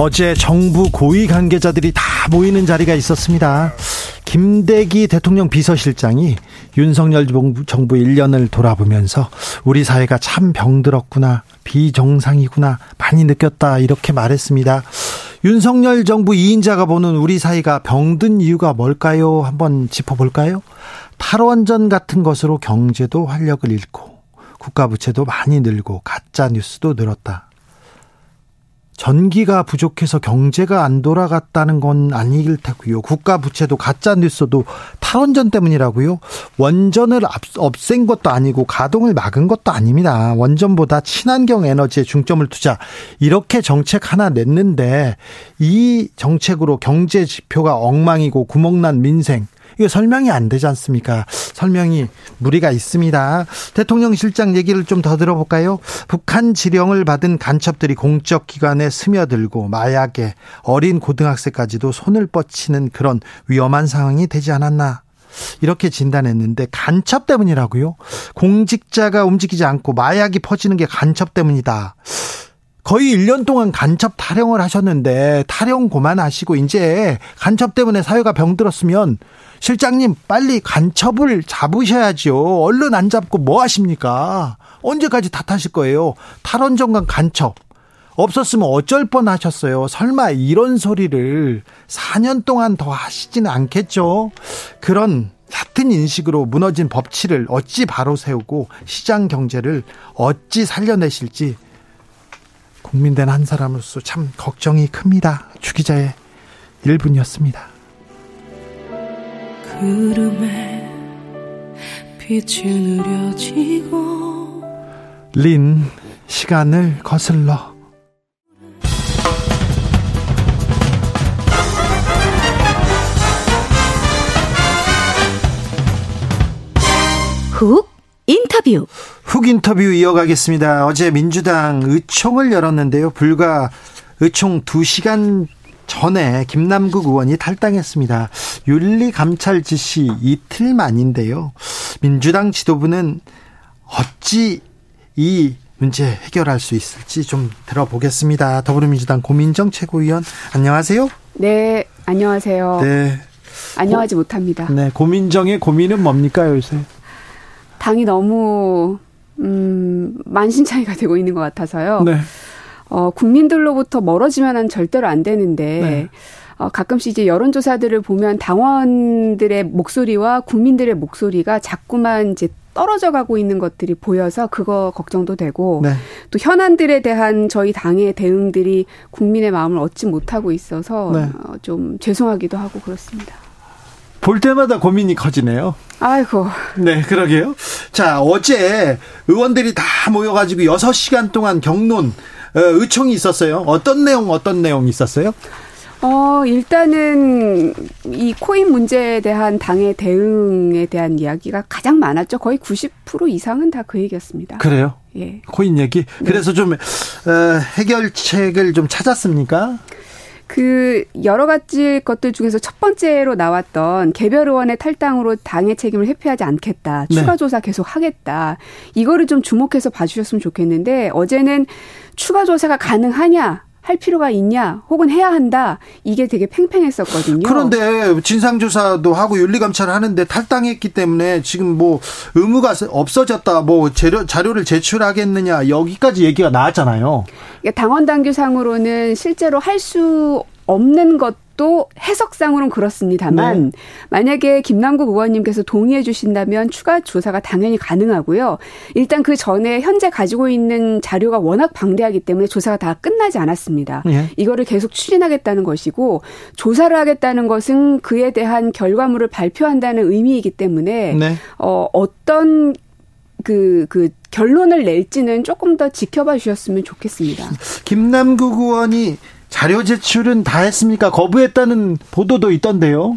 어제 정부 고위 관계자들이 다 모이는 자리가 있었습니다. 김대기 대통령 비서실장이 윤석열 정부 1년을 돌아보면서 우리 사회가 참 병들었구나, 비정상이구나, 많이 느꼈다, 이렇게 말했습니다. 윤석열 정부 2인자가 보는 우리 사회가 병든 이유가 뭘까요? 한번 짚어볼까요? 탈원전 같은 것으로 경제도 활력을 잃고, 국가 부채도 많이 늘고, 가짜 뉴스도 늘었다. 전기가 부족해서 경제가 안 돌아갔다는 건 아닐 테고요. 국가 부채도 가짜 뉴스도 탈원전 때문이라고요. 원전을 없앤 것도 아니고 가동을 막은 것도 아닙니다. 원전보다 친환경 에너지에 중점을 투자. 이렇게 정책 하나 냈는데 이 정책으로 경제 지표가 엉망이고 구멍난 민생 이게 설명이 안 되지 않습니까? 설명이 무리가 있습니다. 대통령 실장 얘기를 좀 더 들어볼까요? 북한 지령을 받은 간첩들이 공적 기관에 스며들고 마약에 어린 고등학생까지도 손을 뻗치는 그런 위험한 상황이 되지 않았나? 이렇게 진단했는데 간첩 때문이라고요? 공직자가 움직이지 않고 마약이 퍼지는 게 간첩 때문이다. 거의 1년 동안 간첩 타령을 하셨는데 타령 그만하시고 이제 간첩 때문에 사회가 병들었으면 실장님 빨리 간첩을 잡으셔야죠. 얼른 안 잡고 뭐 하십니까? 언제까지 탓하실 거예요? 탈원전간 간첩. 없었으면 어쩔 뻔 하셨어요. 설마 이런 소리를 4년 동안 더 하시지는 않겠죠? 그런 같은 인식으로 무너진 법치를 어찌 바로 세우고 시장 경제를 어찌 살려내실지 국민된 한 사람으로서 참 걱정이 큽니다. 주기자의 1분이었습니다. 구름에 빛이 느려지고 린 시간을 거슬러 훅 인터뷰 훅 인터뷰 이어가겠습니다. 어제 민주당 의총을 열었는데요. 불과 의총 2시간 전에 김남국 의원이 탈당했습니다. 윤리감찰 지시 이틀 만인데요. 민주당 지도부는 어찌 이 문제 해결할 수 있을지 좀 들어보겠습니다. 더불어민주당 고민정 최고위원 안녕하세요. 네, 안녕하세요. 네. 안녕하지 고, 못합니다. 네, 고민정의 고민은 뭡니까 요새? 당이 너무 음, 만신창이가 되고 있는 것 같아서요. 네. 어, 국민들로부터 멀어지면은 절대로 안 되는데 네. 어, 가끔씩 이제 여론조사들을 보면 당원들의 목소리와 국민들의 목소리가 자꾸만 이제 떨어져 가고 있는 것들이 보여서 그거 걱정도 되고 네. 또 현안들에 대한 저희 당의 대응들이 국민의 마음을 얻지 못하고 있어서 네. 어, 좀 죄송하기도 하고 그렇습니다. 볼 때마다 고민이 커지네요. 아이고. 네, 그러게요. 자, 어제 의원들이 다 모여가지고 6시간 동안 경론, 어, 의총이 있었어요. 어떤 내용, 어떤 내용 있었어요? 어, 일단은 이 코인 문제에 대한 당의 대응에 대한 이야기가 가장 많았죠. 거의 90% 이상은 다 그 얘기였습니다. 그래요? 예. 코인 얘기? 네. 그래서 좀, 어, 해결책을 좀 찾았습니까? 그 여러 가지 것들 중에서 첫 번째로 나왔던 개별 의원의 탈당으로 당의 책임을 회피하지 않겠다. 네. 추가 조사 계속 하겠다. 이거를 좀 주목해서 봐주셨으면 좋겠는데 어제는 추가 조사가 가능하냐 할 필요가 있냐 혹은 해야 한다 이게 되게 팽팽했었거든요. 그런데 진상조사도 하고 윤리감찰을 하는데 탈당했기 때문에 지금 뭐 의무가 없어졌다 뭐 재료, 자료를 제출하겠느냐 여기까지 얘기가 나왔잖아요. 당원 당규상으로는 실제로 할 수 없는 것 또 해석상으로는 그렇습니다만 네. 만약에 김남국 의원님께서 동의해 주신다면 추가 조사가 당연히 가능하고요. 일단 그 전에 현재 가지고 있는 자료가 워낙 방대하기 때문에 조사가 다 끝나지 않았습니다. 네. 이거를 계속 추진하겠다는 것이고 조사를 하겠다는 것은 그에 대한 결과물을 발표한다는 의미이기 때문에 네. 어 어떤 그, 그 결론을 낼지는 조금 더 지켜봐 주셨으면 좋겠습니다. 김남국 의원이 자료 제출은 다 했습니까? 거부했다는 보도도 있던데요.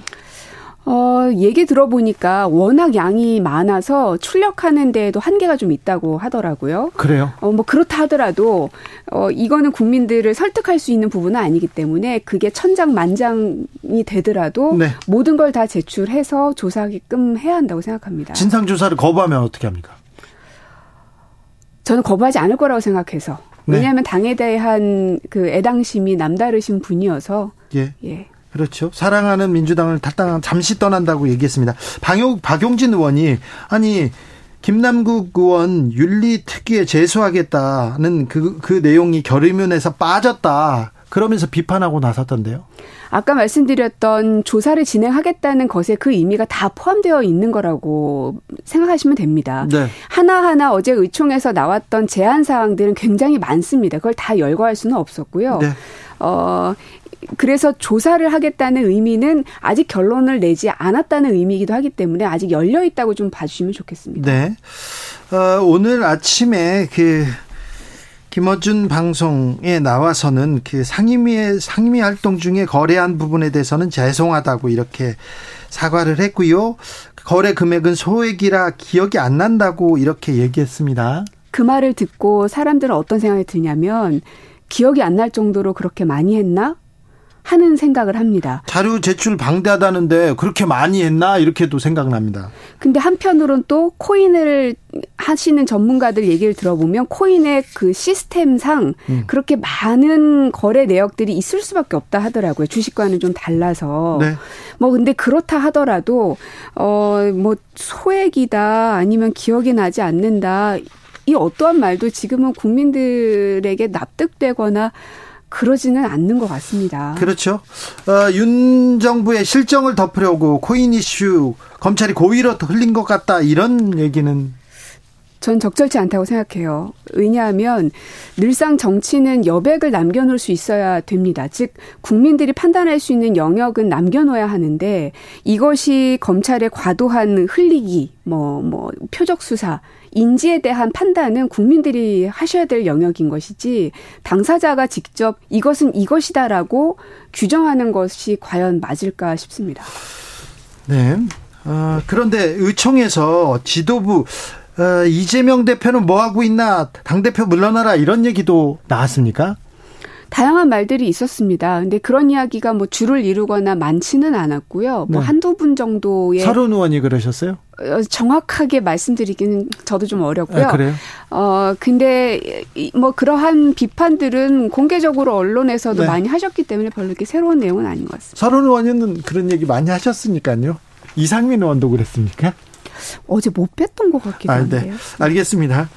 어, 얘기 들어보니까 워낙 양이 많아서 출력하는 데에도 한계가 좀 있다고 하더라고요. 그래요? 어, 뭐 그렇다 하더라도 어, 이거는 국민들을 설득할 수 있는 부분은 아니기 때문에 그게 천장만장이 되더라도 네. 모든 걸 다 제출해서 조사하게끔 해야 한다고 생각합니다. 진상조사를 거부하면 어떻게 합니까? 저는 거부하지 않을 거라고 생각해서. 네. 왜냐하면 당에 대한 그 애당심이 남다르신 분이어서. 예. 예. 그렇죠. 사랑하는 민주당을 탈당 잠시 떠난다고 얘기했습니다. 방용 박용진 의원이 아니 김남국 의원 윤리 특위에 제소하겠다는 그, 그 내용이 결의문에서 빠졌다. 그러면서 비판하고 나섰던데요. 아까 말씀드렸던 조사를 진행하겠다는 것에 그 의미가 다 포함되어 있는 거라고 생각하시면 됩니다. 네. 하나하나 어제 의총에서 나왔던 제안 사항들은 굉장히 많습니다. 그걸 다 열거할 수는 없었고요. 네. 어, 그래서 조사를 하겠다는 의미는 아직 결론을 내지 않았다는 의미이기도 하기 때문에 아직 열려 있다고 좀 봐주시면 좋겠습니다. 네. 어, 오늘 아침에 그 김어준 방송에 나와서는 그 상임위의 상임위 활동 중에 거래한 부분에 대해서는 죄송하다고 이렇게 사과를 했고요. 거래 금액은 소액이라 기억이 안 난다고 이렇게 얘기했습니다. 그 말을 듣고 사람들은 어떤 생각이 드냐면 기억이 안 날 정도로 그렇게 많이 했나? 하는 생각을 합니다. 자료 제출 방대하다는데 그렇게 많이 했나 이렇게 도 생각납니다. 근데 한편으론 또 코인을 하시는 전문가들 얘기를 들어보면 코인의 그 시스템상 음. 그렇게 많은 거래 내역들이 있을 수밖에 없다 하더라고요. 주식과는 좀 달라서. 네. 뭐 근데 그렇다 하더라도 어뭐 소액이다 아니면 기억이 나지 않는다 이 어떠한 말도 지금은 국민들에게 납득되거나 그러지는 않는 것 같습니다. 그렇죠. 어, 윤 정부의 실정을 덮으려고 코인 이슈 검찰이 고의로 흘린 것 같다 이런 얘기는 전 적절치 않다고 생각해요. 왜냐하면 늘상 정치는 여백을 남겨놓을 수 있어야 됩니다. 즉 국민들이 판단할 수 있는 영역은 남겨놓아야 하는데 이것이 검찰의 과도한 흘리기, 뭐뭐 뭐 표적 수사 인지에 대한 판단은 국민들이 하셔야 될 영역인 것이지 당사자가 직접 이것은 이것이다라고 규정하는 것이 과연 맞을까 싶습니다. 네. 어, 그런데 의총에서 지도부 어, 이재명 대표는 뭐 하고 있나 당 대표 물러나라 이런 얘기도 나왔습니까? 다양한 말들이 있었습니다. 근데 그런 이야기가 뭐 줄을 이루거나 많지는 않았고요. 뭐 네. 한두 분 정도의 서른 의원이 그러셨어요? 어, 정확하게 말씀드리기는 저도 좀 어렵고요. 아, 그래요? 어 근데 뭐 그러한 비판들은 공개적으로 언론에서도 네. 많이 하셨기 때문에 별로 이렇게 새로운 내용은 아닌 것 같습니다. 서른 의원은 그런 얘기 많이 하셨으니까요. 이상민 의원도 그랬습니까? 어제 못 뵀던 것 같기도 아, 네. 한데요. 네. 알겠습니다.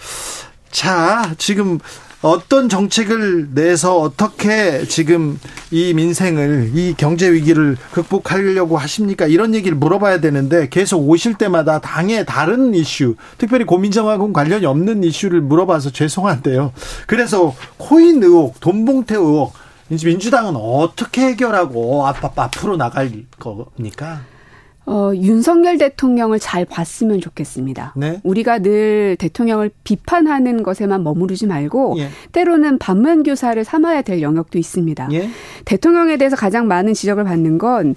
자, 지금 어떤 정책을 내서 어떻게 지금 이 민생을 이 경제 위기를 극복하려고 하십니까? 이런 얘기를 물어봐야 되는데 계속 오실 때마다 당의 다른 이슈, 특별히 고민정하고는 관련이 없는 이슈를 물어봐서 죄송한데요. 그래서 코인 의혹, 돈봉태 의혹, 민주당은 어떻게 해결하고 앞, 앞으로 나갈 겁니까? 어, 윤석열 대통령을 잘 봤으면 좋겠습니다. 네? 우리가 늘 대통령을 비판하는 것에만 머무르지 말고 예. 때로는 반면 교사를 삼아야 될 영역도 있습니다. 예? 대통령에 대해서 가장 많은 지적을 받는 건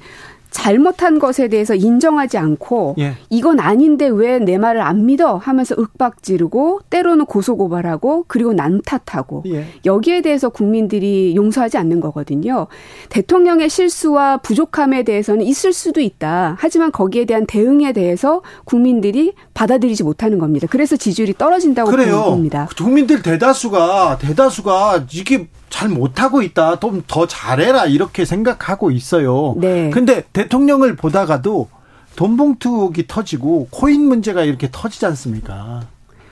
잘못한 것에 대해서 인정하지 않고 예. 이건 아닌데 왜 내 말을 안 믿어 하면서 윽박지르고 때로는 고소고발하고 그리고 난 탓하고 예. 여기에 대해서 국민들이 용서하지 않는 거거든요. 대통령의 실수와 부족함에 대해서는 있을 수도 있다. 하지만 거기에 대한 대응에 대해서 국민들이 받아들이지 못하는 겁니다. 그래서 지지율이 떨어진다고 그래요. 보는 겁니다. 국민들 대다수가 대다수가 이게 잘 못하고 있다. 좀 더 잘해라. 이렇게 생각하고 있어요. 네. 근데 대 통령을 보다가도 돈봉투기 터지고 코인 문제가 이렇게 터지지 않습니까?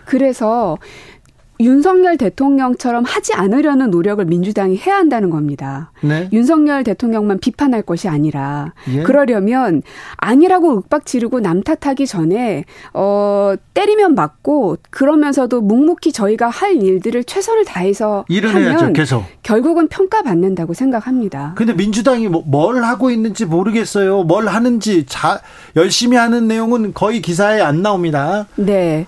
그래서 윤석열 대통령처럼 하지 않으려는 노력을 민주당이 해야 한다는 겁니다. 네. 윤석열 대통령만 비판할 것이 아니라 예. 그러려면 아니라고 윽박 지르고 남 탓하기 전에 어 때리면 맞고 그러면서도 묵묵히 저희가 할 일들을 최선을 다해서 하면 해야죠, 계속. 결국은 평가받는다고 생각합니다. 근데 민주당이 뭐뭘 하고 있는지 모르겠어요. 뭘 하는지 자, 열심히 하는 내용은 거의 기사에 안 나옵니다. 네.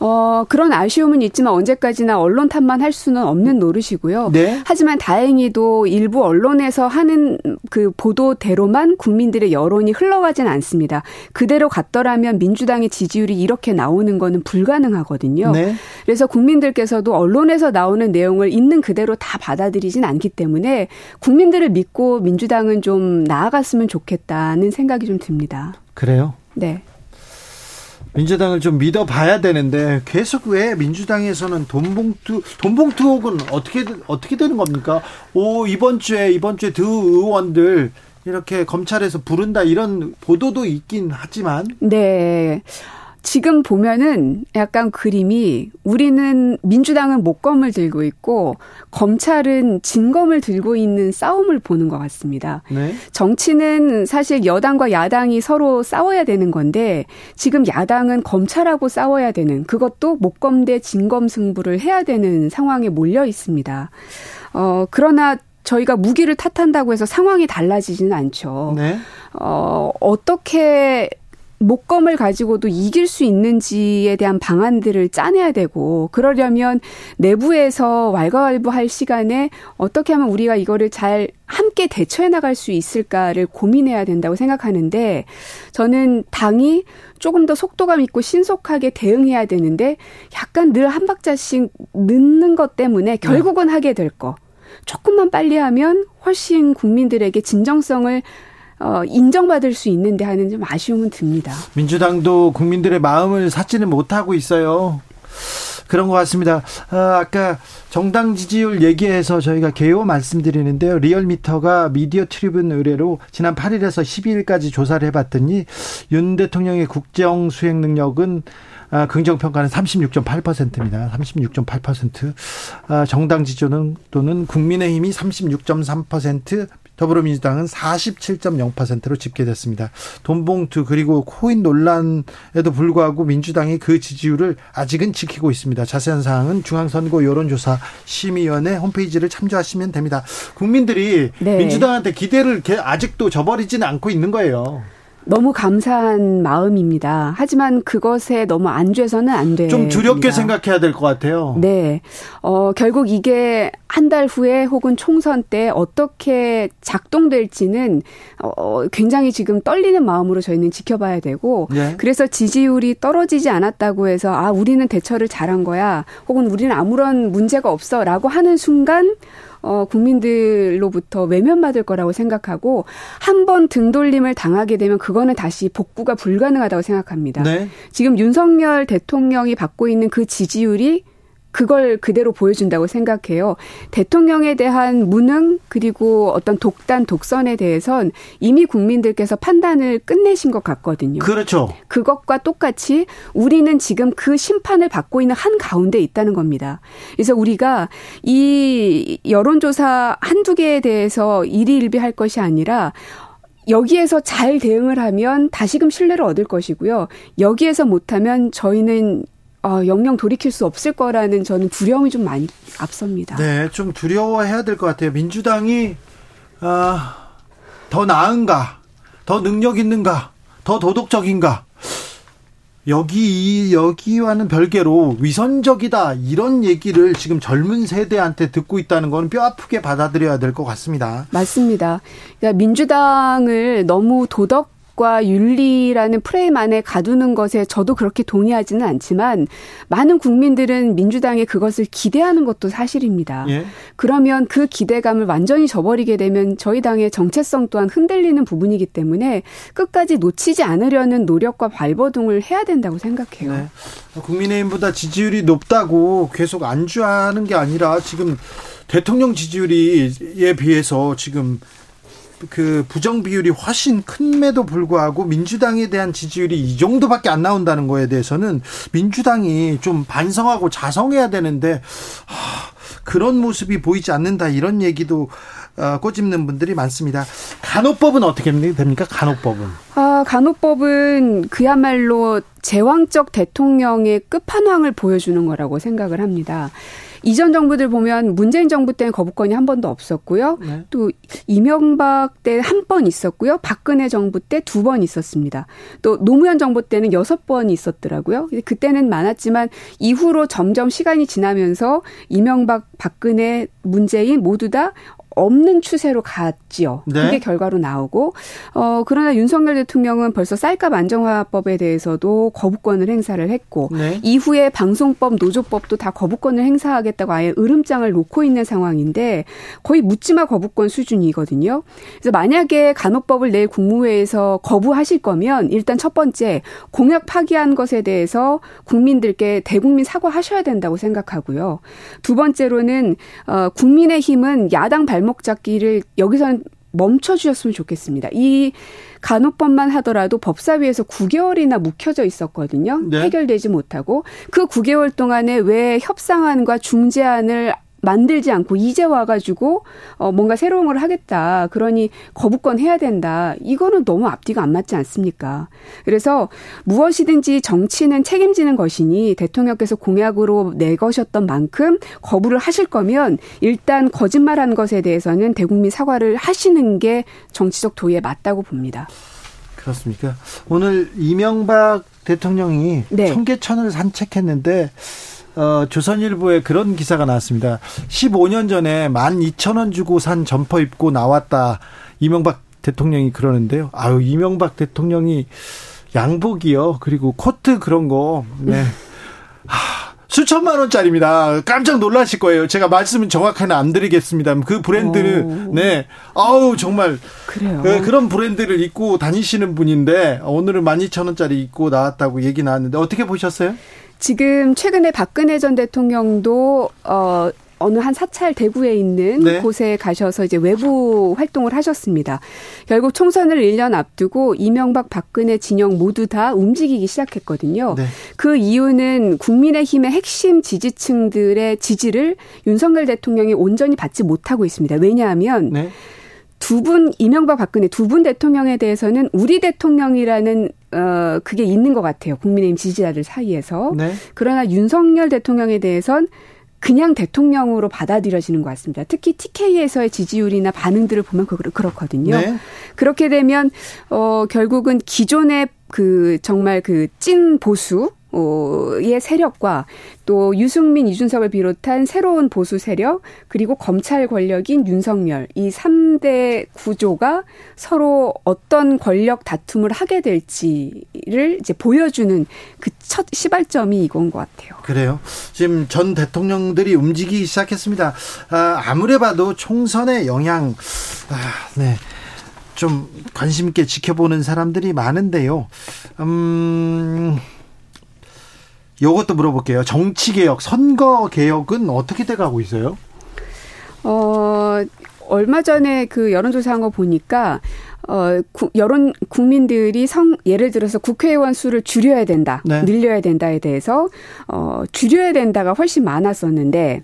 어, 그런 아쉬움은 있지만 언제까지나 언론 탓만 할 수는 없는 노릇이고요. 네. 하지만 다행히도 일부 언론에서 하는 그 보도대로만 국민들의 여론이 흘러가진 않습니다. 그대로 갔더라면 민주당의 지지율이 이렇게 나오는 거는 불가능하거든요. 네. 그래서 국민들께서도 언론에서 나오는 내용을 있는 그대로 다 받아들이진 않기 때문에 국민들을 믿고 민주당은 좀 나아갔으면 좋겠다는 생각이 좀 듭니다. 그래요? 네. 민주당을 좀 믿어봐야 되는데 계속 왜 민주당에서는 돈봉투 돈봉투 혹은 어떻게 어떻게 되는 겁니까? 오 이번 주에 이번 주에 두 의원들 이렇게 검찰에서 부른다 이런 보도도 있긴 하지만 네. 지금 보면은 약간 그림이 우리는 민주당은 목검을 들고 있고 검찰은 진검을 들고 있는 싸움을 보는 것 같습니다. 네. 정치는 사실 여당과 야당이 서로 싸워야 되는 건데 지금 야당은 검찰하고 싸워야 되는 그것도 목검 대 진검 승부를 해야 되는 상황에 몰려 있습니다. 어, 그러나 저희가 무기를 탓한다고 해서 상황이 달라지지는 않죠. 네. 어, 어떻게 목검을 가지고도 이길 수 있는지에 대한 방안들을 짜내야 되고 그러려면 내부에서 왈가왈부할 시간에 어떻게 하면 우리가 이거를 잘 함께 대처해 나갈 수 있을까를 고민해야 된다고 생각하는데 저는 당이 조금 더 속도감 있고 신속하게 대응해야 되는데 약간 늘 한 박자씩 늦는 것 때문에 결국은 하게 될 거. 조금만 빨리 하면 훨씬 국민들에게 진정성을 어, 인정받을 수 있는데 하는 좀 아쉬움은 듭니다. 민주당도 국민들의 마음을 사지는 못하고 있어요. 그런 것 같습니다. 아, 아까 정당 지지율 얘기해서 저희가 개요 말씀드리는데요. 리얼미터가 미디어 트리뷴 의뢰로 지난 8일에서 12일까지 조사를 해봤더니 윤 대통령의 국정 수행 능력은 아, 긍정 평가는 36.8%입니다. 36.8%. 아, 정당 지지율은 또는 국민의힘이 36.3%, 더불어민주당은 47.0%로 집계됐습니다. 돈봉투 그리고 코인 논란에도 불구하고 민주당이 그 지지율을 아직은 지키고 있습니다. 자세한 사항은 중앙선거 여론조사 심의위원회 홈페이지를 참조하시면 됩니다. 국민들이 네. 민주당한테 기대를 아직도 저버리지는 않고 있는 거예요. 너무 감사한 마음입니다. 하지만 그것에 너무 안주해서는 안 돼요. 좀 두렵게 생각해야 될 것 같아요. 네. 어, 결국 이게 한 달 후에 혹은 총선 때 어떻게 작동될지는 어, 굉장히 지금 떨리는 마음으로 저희는 지켜봐야 되고 네. 그래서 지지율이 떨어지지 않았다고 해서 아, 우리는 대처를 잘한 거야. 혹은 우리는 아무런 문제가 없어라고 하는 순간 어, 국민들로부터 외면받을 거라고 생각하고 한 번 등돌림을 당하게 되면 그거는 다시 복구가 불가능하다고 생각합니다. 네. 지금 윤석열 대통령이 받고 있는 그 지지율이 그걸 그대로 보여준다고 생각해요. 대통령에 대한 무능 그리고 어떤 독단 독선에 대해선 이미 국민들께서 판단을 끝내신 것 같거든요. 그렇죠. 그것과 똑같이 우리는 지금 그 심판을 받고 있는 한 가운데 있다는 겁니다. 그래서 우리가 이 여론조사 한두 개에 대해서 일희일비할 것이 아니라 여기에서 잘 대응을 하면 다시금 신뢰를 얻을 것이고요. 여기에서 못하면 저희는 어, 영영 돌이킬 수 없을 거라는 저는 두려움이 좀 많이 앞섭니다. 네, 좀 두려워해야 될 것 같아요. 민주당이 어, 더 나은가, 더 능력 있는가, 더 도덕적인가. 여기 여기와는 별개로 위선적이다 이런 얘기를 지금 젊은 세대한테 듣고 있다는 건 뼈 아프게 받아들여야 될 것 같습니다. 맞습니다. 그러니까 민주당을 너무 도덕 과 윤리라는 프레임 안에 가두는 것에 저도 그렇게 동의하지는 않지만 많은 국민들은 민주당에 그것을 기대하는 것도 사실입니다. 예. 그러면 그 기대감을 완전히 저버리게 되면 저희 당의 정체성 또한 흔들리는 부분이기 때문에 끝까지 놓치지 않으려는 노력과 발버둥을 해야 된다고 생각해요. 네. 국민의힘보다 지지율이 높다고 계속 안주하는 게 아니라 지금 대통령 지지율에 비해서 지금 그 부정 비율이 훨씬 큰에도 불구하고 민주당에 대한 지지율이 이 정도밖에 안 나온다는 거에 대해서는 민주당이 좀 반성하고 자성해야 되는데 하, 그런 모습이 보이지 않는다 이런 얘기도 어, 꼬집는 분들이 많습니다. 간호법은 어떻게 됩니까? 간호법은? 아, 간호법은 그야말로 제왕적 대통령의 끝판왕을 보여주는 거라고 생각을 합니다. 이전 정부들 보면 문재인 정부 때는 거부권이 한 번도 없었고요. 네. 또 이명박 때 한 번 있었고요. 박근혜 정부 때 두 번 있었습니다. 또 노무현 정부 때는 여섯 번이 있었더라고요. 그때는 많았지만 이후로 점점 시간이 지나면서 이명박, 박근혜, 문재인 모두 다 없는 추세로 갔지요. 네. 그게 결과로 나오고 어 그러나 윤석열 대통령은 벌써 쌀값 안정화법에 대해서도 거부권을 행사를 했고 네. 이후에 방송법, 노조법도 다 거부권을 행사하겠다고 아예 으름장을 놓고 있는 상황인데 거의 묻지마 거부권 수준이거든요. 그래서 만약에 간호법을 내일 국무회에서 거부하실 거면 일단 첫 번째 공약 파기한 것에 대해서 국민들께 대국민 사과하셔야 된다고 생각하고요. 두 번째로는 어 국민의 힘은 야당 발 발목 잡기를 여기서는 멈춰 주셨으면 좋겠습니다. 이 간호법만 하더라도 법사위에서 9개월이나 묵혀져 있었거든요. 네. 해결되지 못하고 그 9개월 동안에 왜 협상안과 중재안을 만들지 않고 이제 와가지고 어 뭔가 새로운 걸 하겠다. 그러니 거부권 해야 된다. 이거는 너무 앞뒤가 안 맞지 않습니까? 그래서 무엇이든지 정치는 책임지는 것이니 대통령께서 공약으로 내거셨던 만큼 거부를 하실 거면 일단 거짓말한 것에 대해서는 대국민 사과를 하시는 게 정치적 도의에 맞다고 봅니다. 그렇습니까? 오늘 이명박 대통령이 네. 청계천을 산책했는데 어, 조선일보에 그런 기사가 나왔습니다. 15년 전에 12,000원 주고 산 점퍼 입고 나왔다. 이명박 대통령이 그러는데요. 아유, 이명박 대통령이 양복이요. 그리고 코트 그런 거. 네. 하, 수천만 원짜리입니다. 깜짝 놀라실 거예요. 제가 말씀은 정확하게 안 드리겠습니다. 그 브랜드는 네, 아우 정말 그래요. 네, 그런 브랜드를 입고 다니시는 분인데 오늘은 12,000원짜리 입고 나왔다고 얘기 나왔는데 어떻게 보셨어요? 지금 최근에 박근혜 전 대통령도 어 어느 한 사찰 대구에 있는 네. 곳에 가셔서 이제 외부 활동을 하셨습니다. 결국 총선을 1년 앞두고 이명박 박근혜 진영 모두 다 움직이기 시작했거든요. 네. 그 이유는 국민의힘의 핵심 지지층들의 지지를 윤석열 대통령이 온전히 받지 못하고 있습니다. 왜냐하면 네. 두 분 이명박 박근혜 두 분 대통령에 대해서는 우리 대통령이라는 어 그게 있는 것 같아요. 국민의힘 지지자들 사이에서. 네. 그러나 윤석열 대통령에 대해선 그냥 대통령으로 받아들여지는 것 같습니다. 특히 TK에서의 지지율이나 반응들을 보면 그렇거든요. 네. 그렇게 되면 어 결국은 기존의 그 정말 그 찐 보수 의 세력과 또 유승민, 이준석을 비롯한 새로운 보수 세력 그리고 검찰 권력인 윤석열 이 3대 구조가 서로 어떤 권력 다툼을 하게 될지를 이제 보여주는 그 첫 시발점이 이건 것 같아요. 그래요. 지금 전 대통령들이 움직이기 시작했습니다. 아, 아무래 봐도 총선의 영향, 아, 네. 좀 관심 있게 지켜보는 사람들이 많은데요. 음, 요것도 물어볼게요. 정치 개혁, 선거 개혁은 어떻게 돼 가고 있어요? 어, 얼마 전에 그 여론조사한 거 보니까 어, 구, 여론 국민들이 성 예를 들어서 국회의원 수를 줄여야 된다, 네. 늘려야 된다에 대해서 어, 줄여야 된다가 훨씬 많았었는데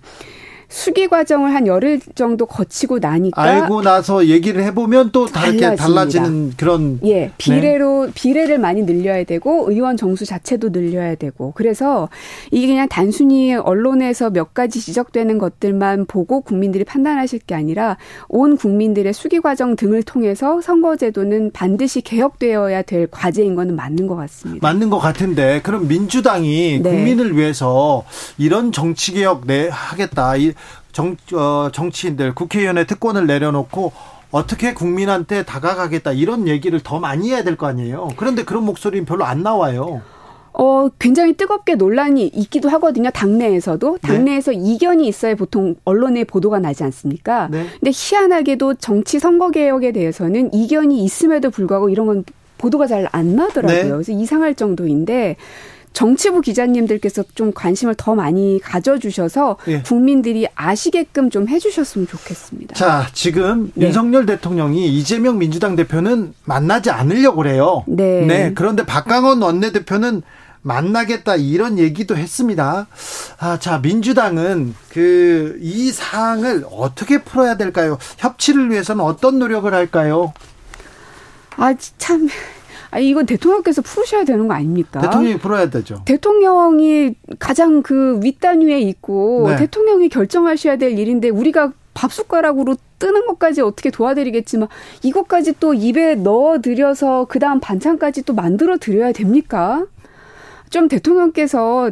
수기 과정을 한 열흘 정도 거치고 나니까 알고 나서 얘기를 해보면 또 다르게 달라지는 그런 예 네. 비례로 네. 비례를 많이 늘려야 되고 의원 정수 자체도 늘려야 되고 그래서 이게 그냥 단순히 언론에서 몇 가지 지적되는 것들만 보고 국민들이 판단하실 게 아니라 온 국민들의 수기 과정 등을 통해서 선거제도는 반드시 개혁되어야 될 과제인 거는 맞는 것 같습니다. 맞는 것 같은데 그럼 민주당이 네. 국민을 위해서 이런 정치 개혁 내 하겠다. 정, 어, 정치인들 국회의원의 특권을 내려놓고 어떻게 국민한테 다가가겠다 이런 얘기를 더 많이 해야 될 거 아니에요. 그런데 그런 목소리는 별로 안 나와요. 어, 굉장히 뜨겁게 논란이 있기도 하거든요. 당내에서도. 네. 당내에서 네. 이견이 있어야 보통 언론에 보도가 나지 않습니까? 네. 근데 희한하게도 정치 선거 개혁에 대해서는 이견이 있음에도 불구하고 이런 건 보도가 잘 안 나더라고요. 네. 그래서 이상할 정도인데 정치부 기자님들께서 좀 관심을 더 많이 가져주셔서 예. 국민들이 아시게끔 좀 해주셨으면 좋겠습니다. 자, 지금 네. 윤석열 대통령이 이재명 민주당 대표는 만나지 않으려고 그래요. 네. 네. 그런데 박강원 원내대표는 만나겠다 이런 얘기도 했습니다. 아, 자, 민주당은 그 이 사항을 어떻게 풀어야 될까요? 협치를 위해서는 어떤 노력을 할까요? 아, 참 아니 이건 대통령께서 풀으셔야 되는 거 아닙니까? 대통령이 풀어야 되죠. 대통령이 가장 그 윗단 위에 있고 네. 대통령이 결정하셔야 될 일인데 우리가 밥 숟가락으로 뜨는 것까지 어떻게 도와드리겠지만 이것까지 또 입에 넣어드려서 그다음 반찬까지 또 만들어 드려야 됩니까? 좀 대통령께서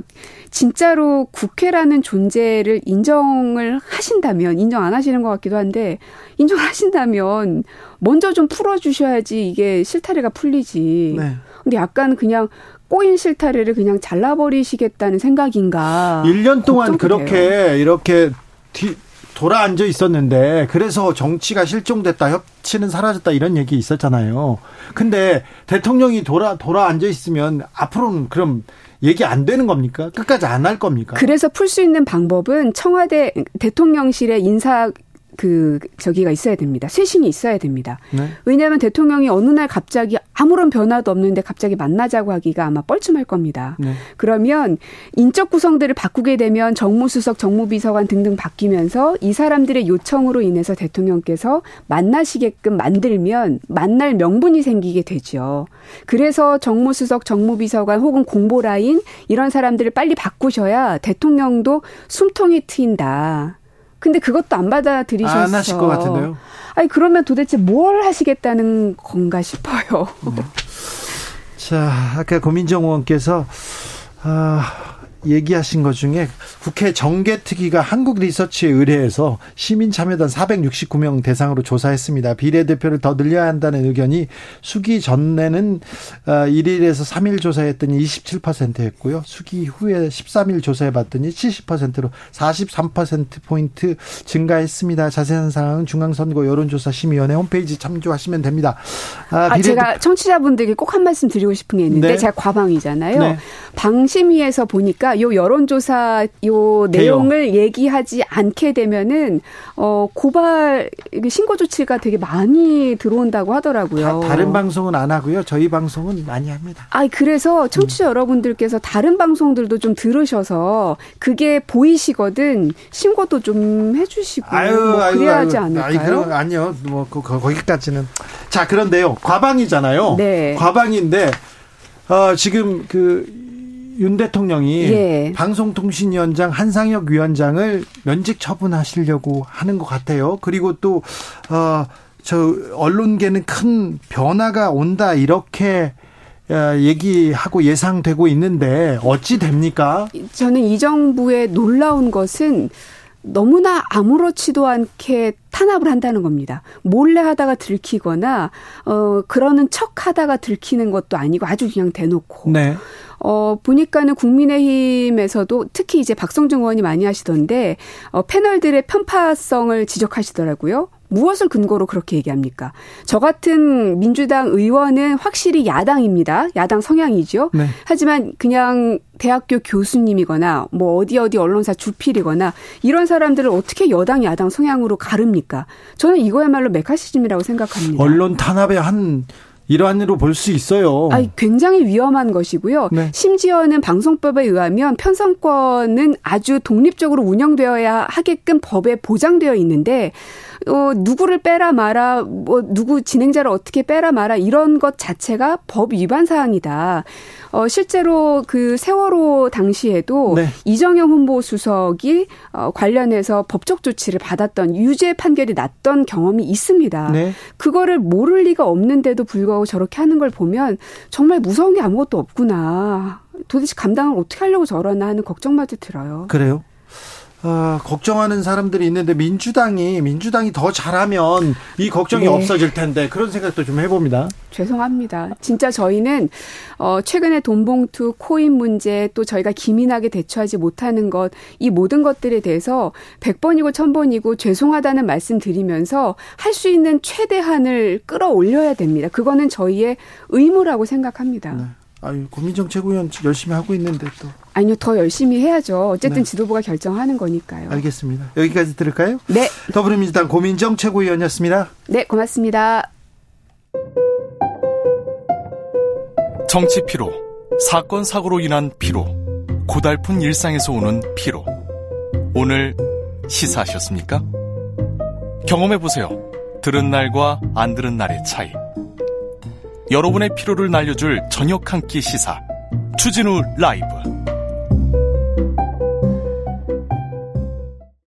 진짜로 국회라는 존재를 인정을 하신다면 인정 안 하시는 것 같기도 한데 인정하신다면 먼저 좀 풀어주셔야지 이게 실타래가 풀리지. 네. 근데 약간 그냥 꼬인 실타래를 그냥 잘라버리시겠다는 생각인가. 1년 동안 그렇게 돼요. 이렇게 뒤, 돌아 앉아 있었는데 그래서 정치가 실종됐다 협치는 사라졌다 이런 얘기 있었잖아요. 근데 대통령이 돌아 돌아 앉아 있으면 앞으로는 그럼 얘기 안 되는 겁니까? 끝까지 안 할 겁니까? 그래서 풀 수 있는 방법은 청와대 대통령실의 인사 그 저기가 있어야 됩니다. 쇄신이 있어야 됩니다. 네. 왜냐하면 대통령이 어느 날 갑자기 아무런 변화도 없는데 갑자기 만나자고 하기가 아마 뻘쭘할 겁니다. 네. 그러면 인적 구성들을 바꾸게 되면 정무수석, 정무비서관 등등 바뀌면서 이 사람들의 요청으로 인해서 대통령께서 만나시게끔 만들면 만날 명분이 생기게 되죠. 그래서 정무수석, 정무비서관 혹은 공보라인 이런 사람들을 빨리 바꾸셔야 대통령도 숨통이 트인다. 근데 그것도 안 받아들이셔서 안 하실 것 같은데요. 아니 그러면 도대체 뭘 하시겠다는 건가 싶어요. 네. 자, 아까 고민정 의원께서 아 얘기하신 것 중에 국회 정개특위가 한국 리서치에 의뢰해서 시민 참여단 469명 대상으로 조사했습니다. 비례대표를 더 늘려야 한다는 의견이 수기 전에는 1일에서 어, 3일 조사했더니 27%였고요. 수기 후에 13일 조사해봤더니 70%로 43%포인트 증가했습니다. 자세한 사항은 중앙선거 여론조사심의위원회 홈페이지 참조하시면 됩니다. 아, 아 제가 청취자분들께 꼭 한 말씀 드리고 싶은 게 있는데 네. 제가 과방이잖아요. 네. 방심위에서 보니까 요 여론조사 요 내용을 얘기하지 않게 되면은 어 고발 신고 조치가 되게 많이 들어온다고 하더라고요. 다, 른 방송은 안 하고요. 저희 방송은 많이 합니다. 아, 그래서 청취자 음. 여러분들께서 다른 방송들도 좀 들으셔서 그게 보이시거든 신고도 좀 해주시고 아유, 뭐 아유, 그래야 아유, 하지 않을까요? 아니, 그럼 아니요. 뭐 그, 거기까지는 자 그런데요. 과방이잖아요. 네. 과방인데 어, 지금 그 윤 대통령이 예. 방송통신위원장 한상혁 위원장을 면직 처분하시려고 하는 것 같아요. 그리고 또, 어, 저, 언론계는 큰 변화가 온다, 이렇게 어, 얘기하고 예상되고 있는데 어찌 됩니까? 저는 이 정부의 놀라운 것은 너무나 아무렇지도 않게 탄압을 한다는 겁니다. 몰래 하다가 들키거나 어 그러는 척 하다가 들키는 것도 아니고 아주 그냥 대놓고 네. 어, 보니까는 국민의힘에서도 특히 이제 박성중 의원이 많이 하시던데, 어, 패널들의 편파성을 지적하시더라고요. 무엇을 근거로 그렇게 얘기합니까? 저 같은 민주당 의원은 확실히 야당입니다. 야당 성향이죠. 네. 하지만 그냥 대학교 교수님이거나 뭐 어디 어디 언론사 주필이거나 이런 사람들을 어떻게 여당 야당 성향으로 가릅니까? 저는 이거야말로 메카시즘이라고 생각합니다. 언론 탄압의 한 일환으로 볼 수 있어요. 아, 굉장히 위험한 것이고요. 네. 심지어는 방송법에 의하면 편성권은 아주 독립적으로 운영되어야 하게끔 법에 보장되어 있는데 어, 누구를 빼라 마라, 뭐, 누구 진행자를 어떻게 빼라 마라, 이런 것 자체가 법 위반 사항이다. 어, 실제로 그 세월호 당시에도 네. 이정영 홍보수석이 어, 관련해서 법적 조치를 받았던 유죄 판결이 났던 경험이 있습니다. 네. 그거를 모를 리가 없는데도 불구하고 저렇게 하는 걸 보면 정말 무서운 게 아무것도 없구나. 도대체 감당을 어떻게 하려고 저러나 하는 걱정마저 들어요. 그래요? 어, 걱정하는 사람들이 있는데 민주당이 민주당이 더 잘하면 이 걱정이 네. 없어질 텐데 그런 생각도 좀 해봅니다. 죄송합니다. 진짜 저희는 어, 최근에 돈봉투 코인 문제 또 저희가 기민하게 대처하지 못하는 것 이 모든 것들에 대해서 100번이고 1000번이고 죄송하다는 말씀 드리면서 할 수 있는 최대한을 끌어올려야 됩니다. 그거는 저희의 의무라고 생각합니다. 네. 아유, 고민정 최고위원 열심히 하고 있는데 또. 아니요, 더 열심히 해야죠. 어쨌든 네. 지도부가 결정하는 거니까요. 알겠습니다. 여기까지 들을까요? 네. 더불어민주당 고민정 최고위원이었습니다. 네, 고맙습니다. 정치 피로, 사건 사고로 인한 피로, 고달픈 일상에서 오는 피로. 오늘 시사하셨습니까? 경험해 보세요. 들은 날과 안 들은 날의 차이. 여러분의 피로를 날려줄 저녁 한 끼 시사 추진우 라이브